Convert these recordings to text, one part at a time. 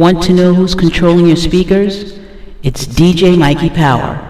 Want to know who's controlling your speakers? It's DJ Mikey Power.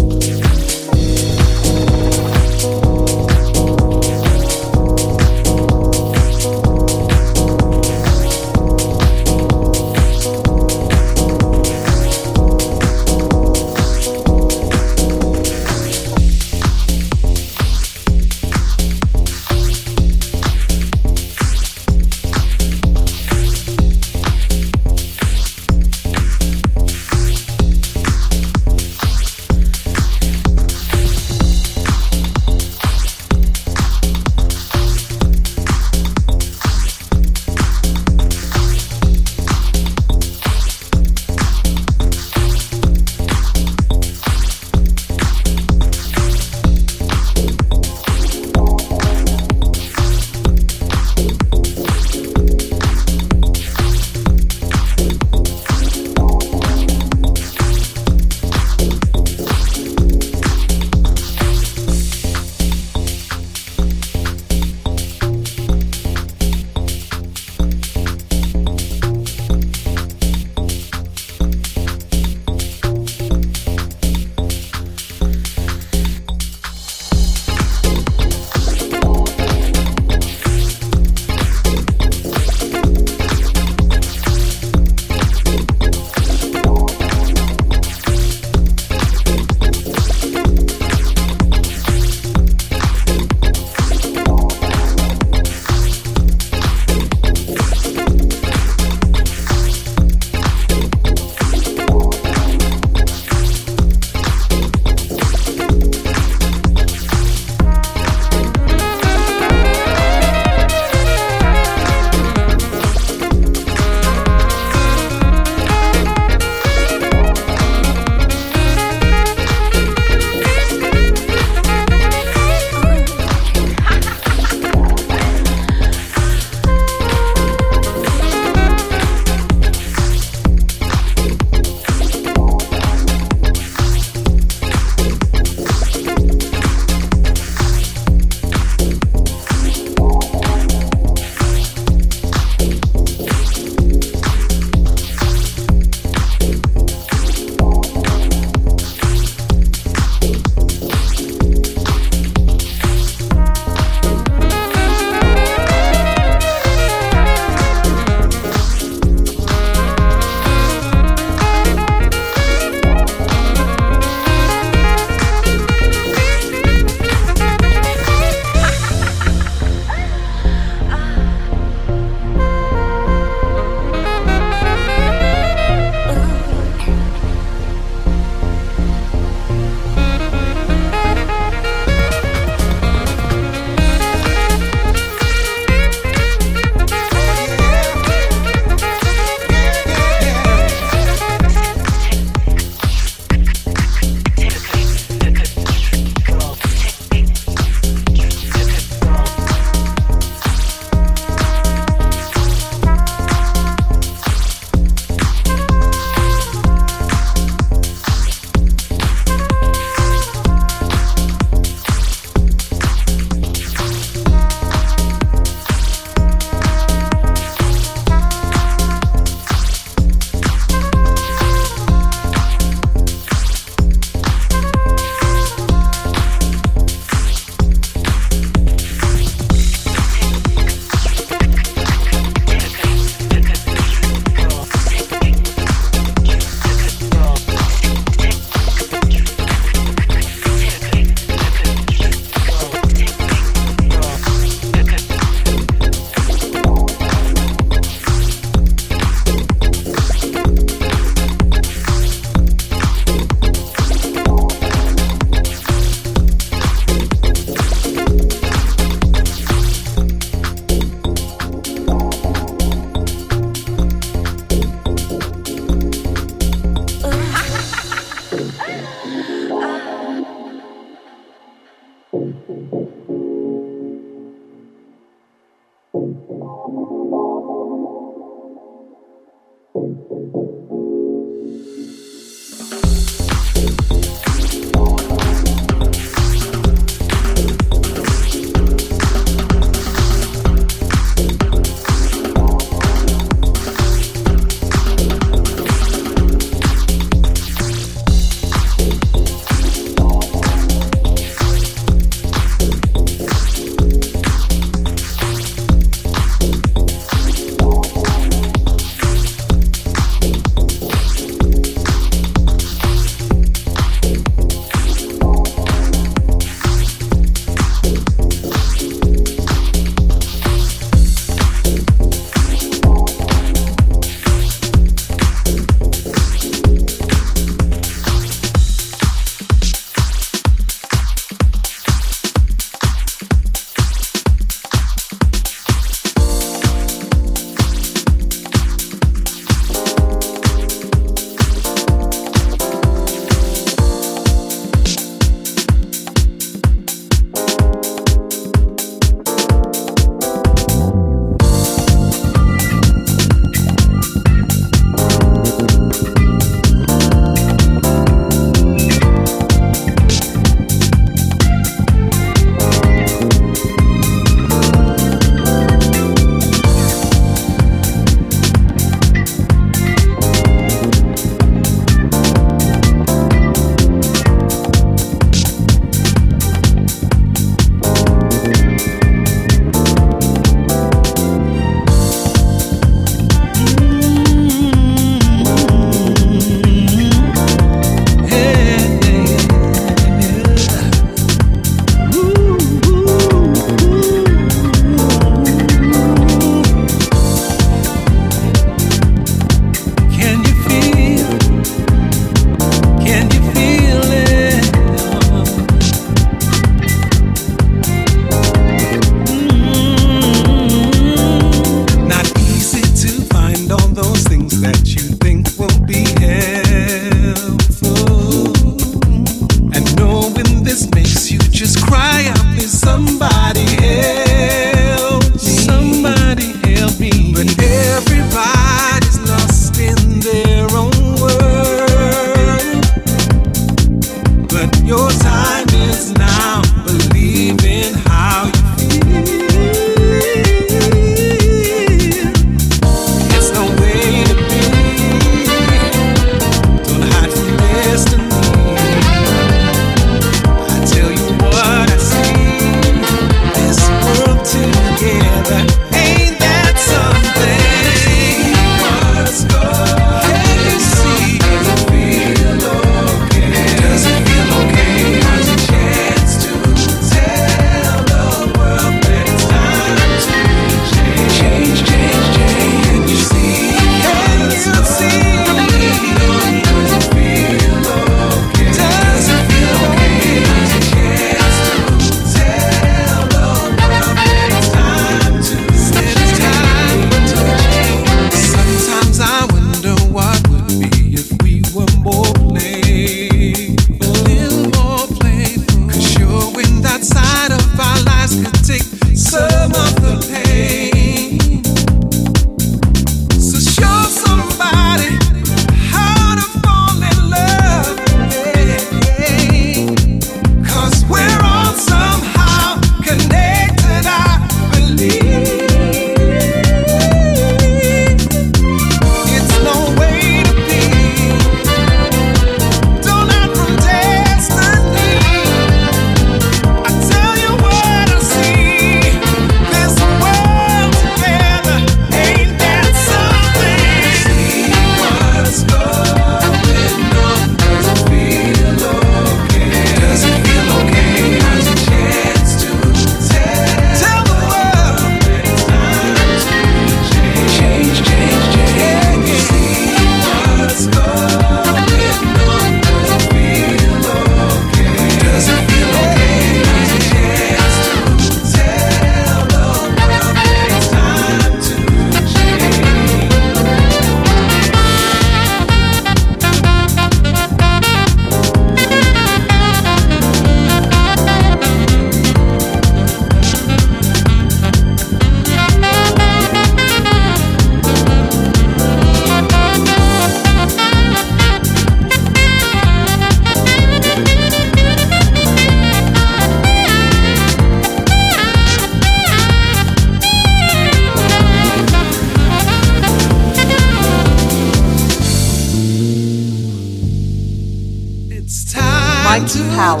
Mikey Power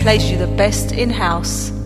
place you the best in house.